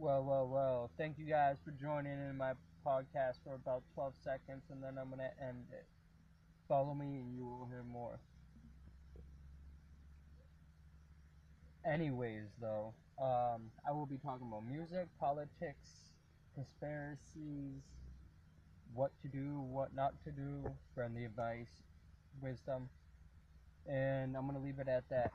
Well, well, well. Thank you guys for joining in my podcast for about 12 seconds and then I'm going to end it. Follow me and you will hear more. Anyways, though, um, I will be talking about music, politics, conspiracies, what to do, what not to do, friendly advice, wisdom, and I'm going to leave it at that.